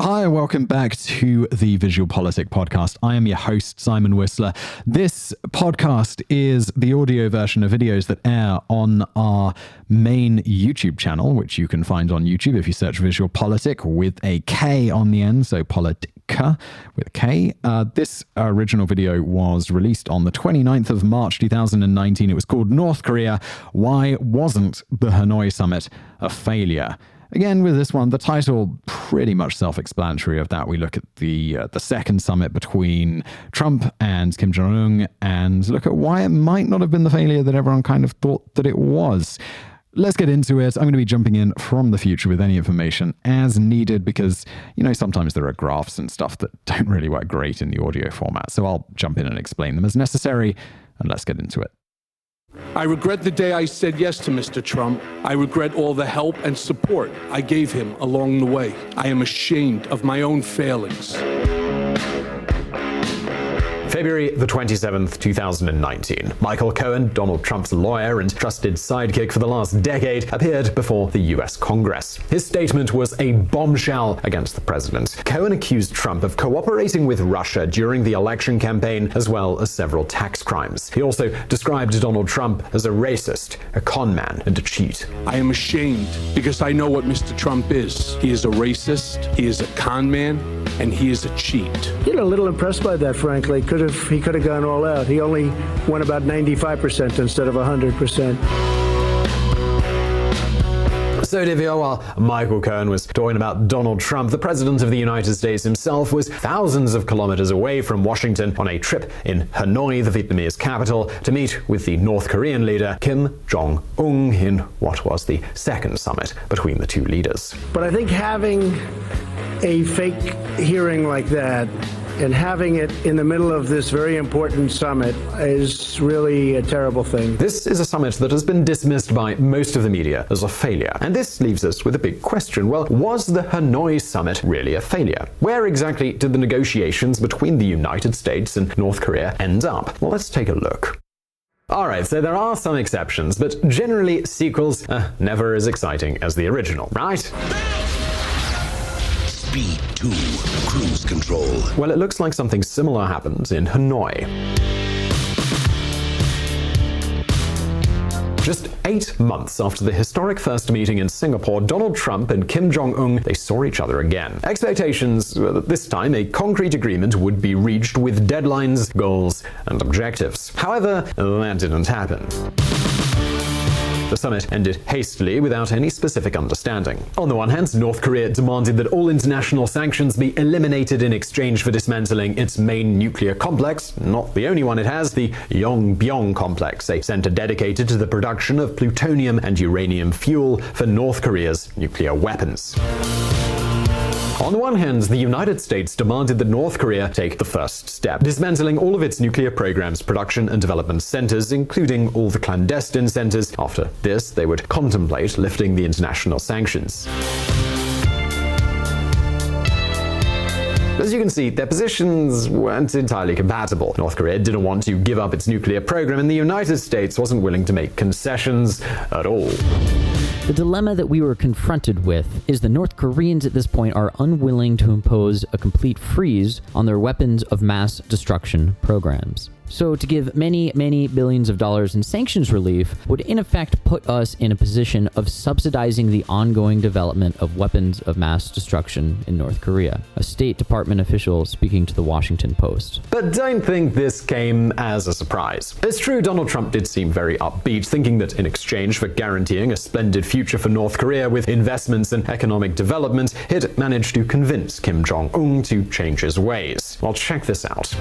Hi, welcome back to the VisualPolitik Podcast. I am your host, Simon Whistler. This podcast is the audio version of videos that air on our main YouTube channel, which you can find on YouTube if you search VisualPolitik with a K on the end, so Politica with K. Uh, this original video was released on the 29th of March 2019. It was called North Korea Why Wasn't the Hanoi Summit a Failure? Again, with this one, the title pretty much self-explanatory of that. We look at the uh, the second summit between Trump and Kim Jong Un, and look at why it might not have been the failure that everyone kind of thought that it was. Let's get into it. I'm going to be jumping in from the future with any information as needed because, you know, sometimes there are graphs and stuff that don't really work great in the audio format. So I'll jump in and explain them as necessary, and let's get into it. I regret the day I said yes to Mr. Trump. I regret all the help and support I gave him along the way. I am ashamed of my own failings. February the 27th, 2019. Michael Cohen, Donald Trump's lawyer and trusted sidekick for the last decade, appeared before the US Congress. His statement was a bombshell against the president. Cohen accused Trump of cooperating with Russia during the election campaign, as well as several tax crimes. He also described Donald Trump as a racist, a conman, and a cheat. I am ashamed because I know what Mr. Trump is. He is a racist, he is a con man, and he is a cheat. You know, a little impressed by that, frankly. Could have he could have gone all out. He only went about 95% instead of 100%. So, Divya, while Michael Cohen was talking about Donald Trump, the President of the United States himself was thousands of kilometers away from Washington on a trip in Hanoi, the Vietnamese capital, to meet with the North Korean leader Kim Jong un in what was the second summit between the two leaders. But I think having a fake hearing like that and having it in the middle of this very important summit is really a terrible thing. This is a summit that has been dismissed by most of the media as a failure. And this leaves us with a big question. Well, was the Hanoi summit really a failure? Where exactly did the negotiations between the United States and North Korea end up? Well, let's take a look. Alright, so there are some exceptions, but generally sequels are never as exciting as the original, right? Speed 2, cruise control. Well, it looks like something similar happened in Hanoi. Just eight months after the historic first meeting in Singapore, Donald Trump and Kim Jong Un they saw each other again. Expectations were that this time a concrete agreement would be reached with deadlines, goals, and objectives. However, that didn't happen. The summit ended hastily without any specific understanding. On the one hand, North Korea demanded that all international sanctions be eliminated in exchange for dismantling its main nuclear complex, not the only one it has, the Yongbyon complex, a center dedicated to the production of plutonium and uranium fuel for North Korea's nuclear weapons. On the one hand, the United States demanded that North Korea take the first step, dismantling all of its nuclear programs, production and development centers, including all the clandestine centers. After this, they would contemplate lifting the international sanctions. As you can see, their positions weren't entirely compatible. North Korea didn't want to give up its nuclear program, and the United States wasn't willing to make concessions at all. The dilemma that we were confronted with is the North Koreans at this point are unwilling to impose a complete freeze on their weapons of mass destruction programs. So, to give many, many billions of dollars in sanctions relief would in effect put us in a position of subsidizing the ongoing development of weapons of mass destruction in North Korea, a State Department official speaking to the Washington Post. But don't think this came as a surprise. It's true, Donald Trump did seem very upbeat, thinking that in exchange for guaranteeing a splendid future for North Korea with investments and economic development, he'd managed to convince Kim Jong un to change his ways. Well, check this out.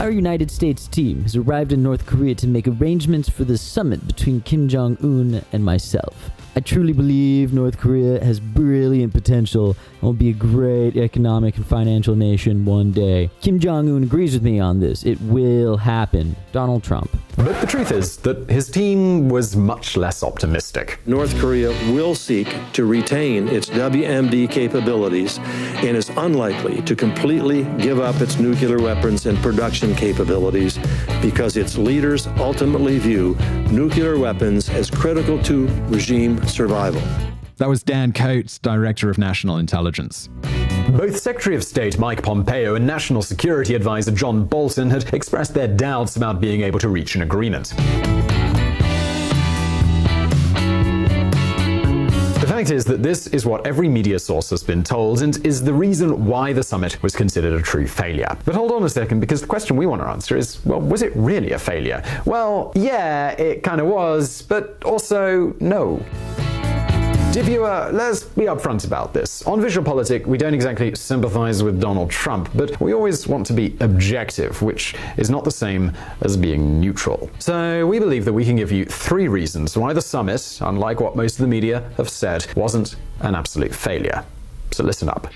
Our United States team has arrived in North Korea to make arrangements for the summit between Kim Jong un and myself. I truly believe North Korea has brilliant potential and will be a great economic and financial nation one day. Kim Jong un agrees with me on this. It will happen. Donald Trump. But the truth is that his team was much less optimistic. North Korea will seek to retain its WMD capabilities and is unlikely to completely give up its nuclear weapons and production capabilities because its leaders ultimately view nuclear weapons as critical to regime survival. That was Dan Coats, Director of National Intelligence. Both Secretary of State Mike Pompeo and National Security Advisor John Bolton had expressed their doubts about being able to reach an agreement. Fact is that this is what every media source has been told and is the reason why the summit was considered a true failure. But hold on a second, because the question we want to answer is well, was it really a failure? Well, yeah, it kind of was, but also no. Dear viewer, let's be upfront about this. On Visual VisualPolitik, we don't exactly sympathize with Donald Trump, but we always want to be objective, which is not the same as being neutral. So we believe that we can give you three reasons why the summit, unlike what most of the media have said, wasn't an absolute failure. So listen up.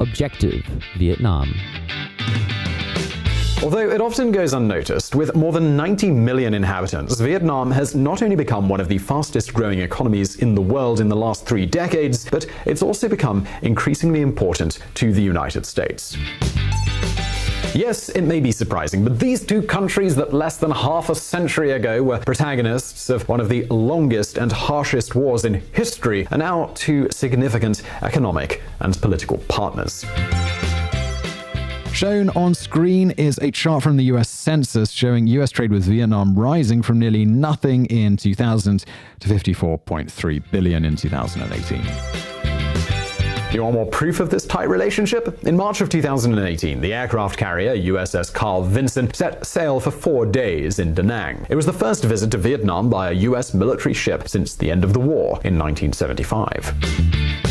Objective Vietnam. Although it often goes unnoticed, with more than 90 million inhabitants, Vietnam has not only become one of the fastest growing economies in the world in the last three decades, but it's also become increasingly important to the United States. Yes, it may be surprising, but these two countries that less than half a century ago were protagonists of one of the longest and harshest wars in history are now two significant economic and political partners. Shown on screen is a chart from the US Census showing US trade with Vietnam rising from nearly nothing in 2000 to 54.3 billion in 2018. You want more proof of this tight relationship? In March of 2018, the aircraft carrier USS Carl Vinson set sail for four days in Da Nang. It was the first visit to Vietnam by a US military ship since the end of the war in 1975.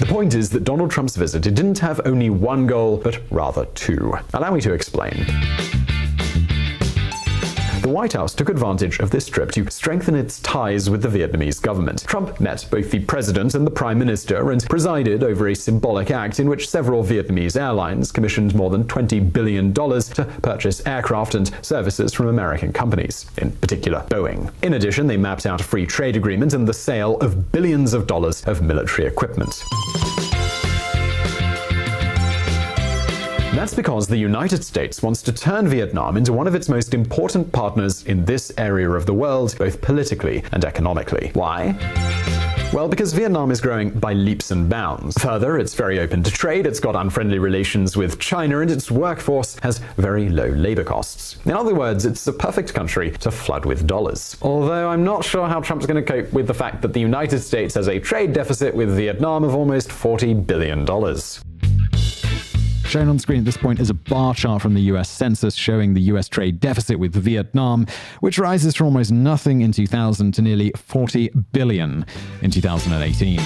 The point is that Donald Trump's visit didn't have only one goal, but rather two. Allow me to explain. The White House took advantage of this trip to strengthen its ties with the Vietnamese government. Trump met both the president and the prime minister and presided over a symbolic act in which several Vietnamese airlines commissioned more than $20 billion to purchase aircraft and services from American companies, in particular Boeing. In addition, they mapped out a free trade agreement and the sale of billions of dollars of military equipment. That's because the United States wants to turn Vietnam into one of its most important partners in this area of the world, both politically and economically. Why? Well, because Vietnam is growing by leaps and bounds. Further, it's very open to trade, it's got unfriendly relations with China, and its workforce has very low labor costs. In other words, it's a perfect country to flood with dollars. Although I'm not sure how Trump's going to cope with the fact that the United States has a trade deficit with Vietnam of almost $40 billion. Shown on screen at this point is a bar chart from the US Census showing the US trade deficit with Vietnam, which rises from almost nothing in 2000 to nearly 40 billion in 2018.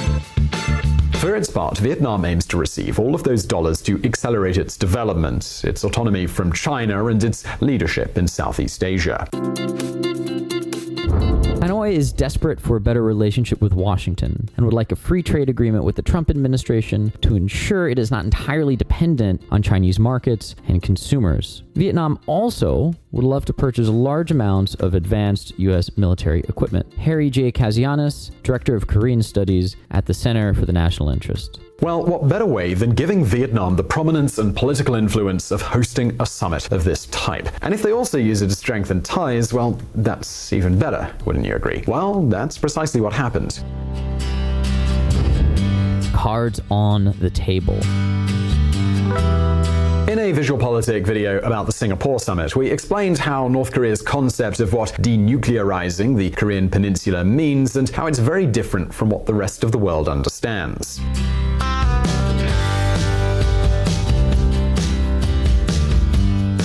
For its part, Vietnam aims to receive all of those dollars to accelerate its development, its autonomy from China, and its leadership in Southeast Asia. Hanoi is desperate for a better relationship with Washington and would like a free trade agreement with the Trump administration to ensure it is not entirely dependent on Chinese markets and consumers. Vietnam also would love to purchase large amounts of advanced U.S. military equipment. Harry J. Kazianis, Director of Korean Studies at the Center for the National Interest. Well, what better way than giving Vietnam the prominence and political influence of hosting a summit of this type? And if they also use it to strengthen ties, well, that's even better, wouldn't you agree? Well, that's precisely what happened. Cards on the table. In a visual VisualPolitik video about the Singapore summit, we explained how North Korea's concept of what denuclearizing the Korean peninsula means and how it's very different from what the rest of the world understands.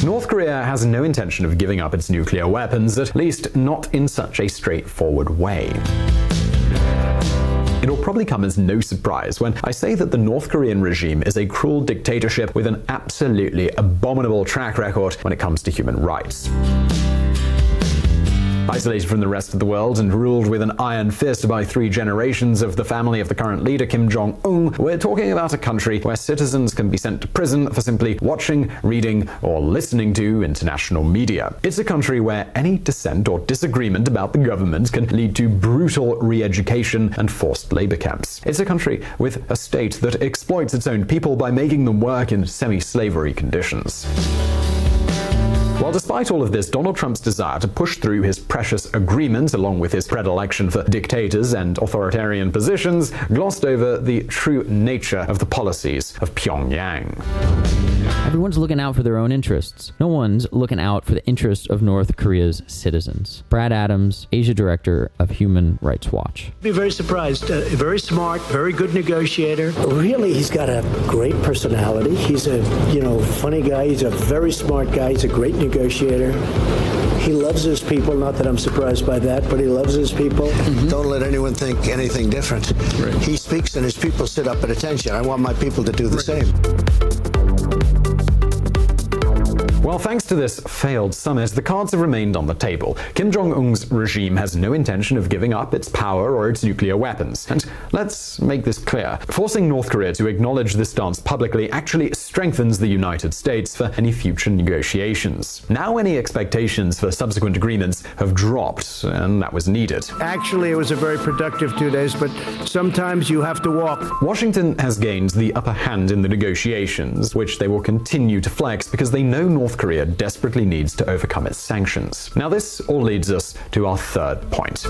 North Korea has no intention of giving up its nuclear weapons, at least not in such a straightforward way. It'll probably come as no surprise when I say that the North Korean regime is a cruel dictatorship with an absolutely abominable track record when it comes to human rights. Isolated from the rest of the world and ruled with an iron fist by three generations of the family of the current leader Kim Jong un, we're talking about a country where citizens can be sent to prison for simply watching, reading, or listening to international media. It's a country where any dissent or disagreement about the government can lead to brutal re education and forced labor camps. It's a country with a state that exploits its own people by making them work in semi slavery conditions. While despite all of this, Donald Trump's desire to push through his precious agreement, along with his predilection for dictators and authoritarian positions, glossed over the true nature of the policies of Pyongyang. Everyone's looking out for their own interests. No one's looking out for the interests of North Korea's citizens. Brad Adams, Asia Director of Human Rights Watch. Be very surprised. Uh, very smart, very good negotiator. Really, he's got a great personality. He's a, you know, funny guy. He's a very smart guy. He's a great negotiator. He loves his people. Not that I'm surprised by that, but he loves his people. Mm-hmm. Don't let anyone think anything different. Right. He speaks and his people sit up at attention. I want my people to do the right. same. Well, thanks to this failed summit, the cards have remained on the table. Kim Jong un's regime has no intention of giving up its power or its nuclear weapons. And let's make this clear forcing North Korea to acknowledge this stance publicly actually strengthens the United States for any future negotiations. Now, any expectations for subsequent agreements have dropped, and that was needed. Actually, it was a very productive two days, but sometimes you have to walk. Washington has gained the upper hand in the negotiations, which they will continue to flex because they know North Korea desperately needs to overcome its sanctions. Now, this all leads us to our third point.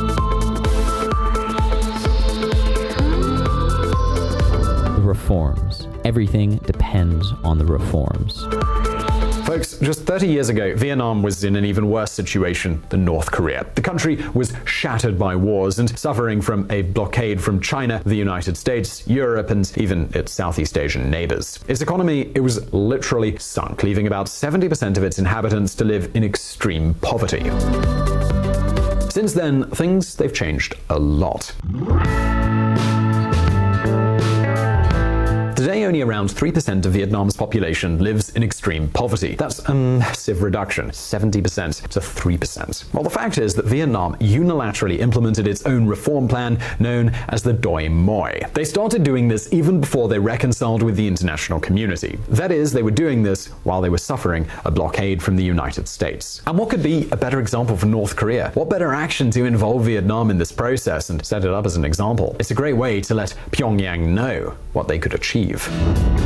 Reforms. Everything depends on the reforms. Folks, just 30 years ago, Vietnam was in an even worse situation than North Korea. The country was shattered by wars and suffering from a blockade from China, the United States, Europe, and even its Southeast Asian neighbors. Its economy, it was literally sunk, leaving about 70% of its inhabitants to live in extreme poverty. Since then, things they've changed a lot. Only around 3% of Vietnam's population lives in extreme poverty. That's a massive reduction, 70% to 3%. Well, the fact is that Vietnam unilaterally implemented its own reform plan known as the Doi Moi. They started doing this even before they reconciled with the international community. That is, they were doing this while they were suffering a blockade from the United States. And what could be a better example for North Korea? What better action to involve Vietnam in this process and set it up as an example? It's a great way to let Pyongyang know what they could achieve.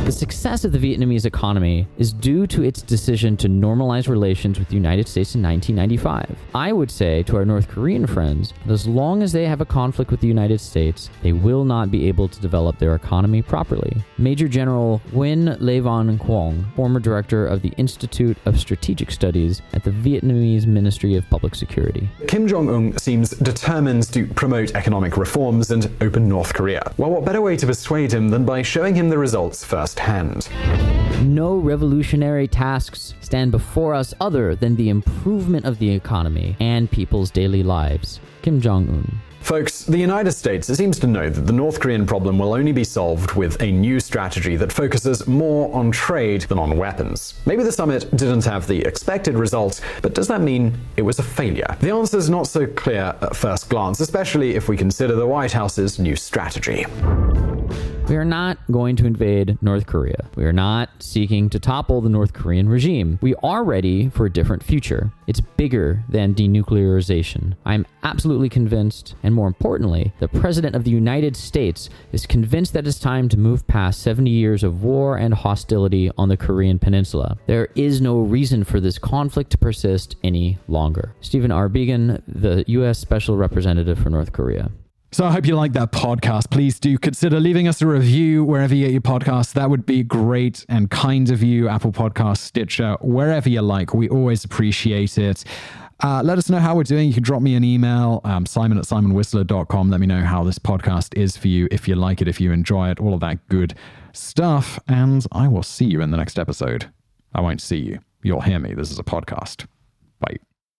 The success of the Vietnamese economy is due to its decision to normalize relations with the United States in 1995. I would say to our North Korean friends that as long as they have a conflict with the United States, they will not be able to develop their economy properly. Major General Nguyen Le Van Quang, former director of the Institute of Strategic Studies at the Vietnamese Ministry of Public Security. Kim Jong un seems determined to promote economic reforms and open North Korea. Well, what better way to persuade him than by showing him the results firsthand. No revolutionary tasks stand before us other than the improvement of the economy and people's daily lives. Kim Jong un. Folks, the United States seems to know that the North Korean problem will only be solved with a new strategy that focuses more on trade than on weapons. Maybe the summit didn't have the expected results, but does that mean it was a failure? The answer is not so clear at first glance, especially if we consider the White House's new strategy. We are not going to invade North Korea. We are not seeking to topple the North Korean regime. We are ready for a different future. It's bigger than denuclearization. I'm absolutely convinced, and more importantly, the President of the United States is convinced that it's time to move past 70 years of war and hostility on the Korean Peninsula. There is no reason for this conflict to persist any longer. Stephen R. Biegun, the U.S. Special Representative for North Korea. So I hope you like that podcast. Please do consider leaving us a review wherever you get your podcasts. That would be great and kind of you. Apple Podcast, Stitcher, wherever you like. We always appreciate it. Uh, let us know how we're doing. You can drop me an email, um, simon at simonwhistler.com. Let me know how this podcast is for you, if you like it, if you enjoy it, all of that good stuff. And I will see you in the next episode. I won't see you. You'll hear me. This is a podcast. Bye.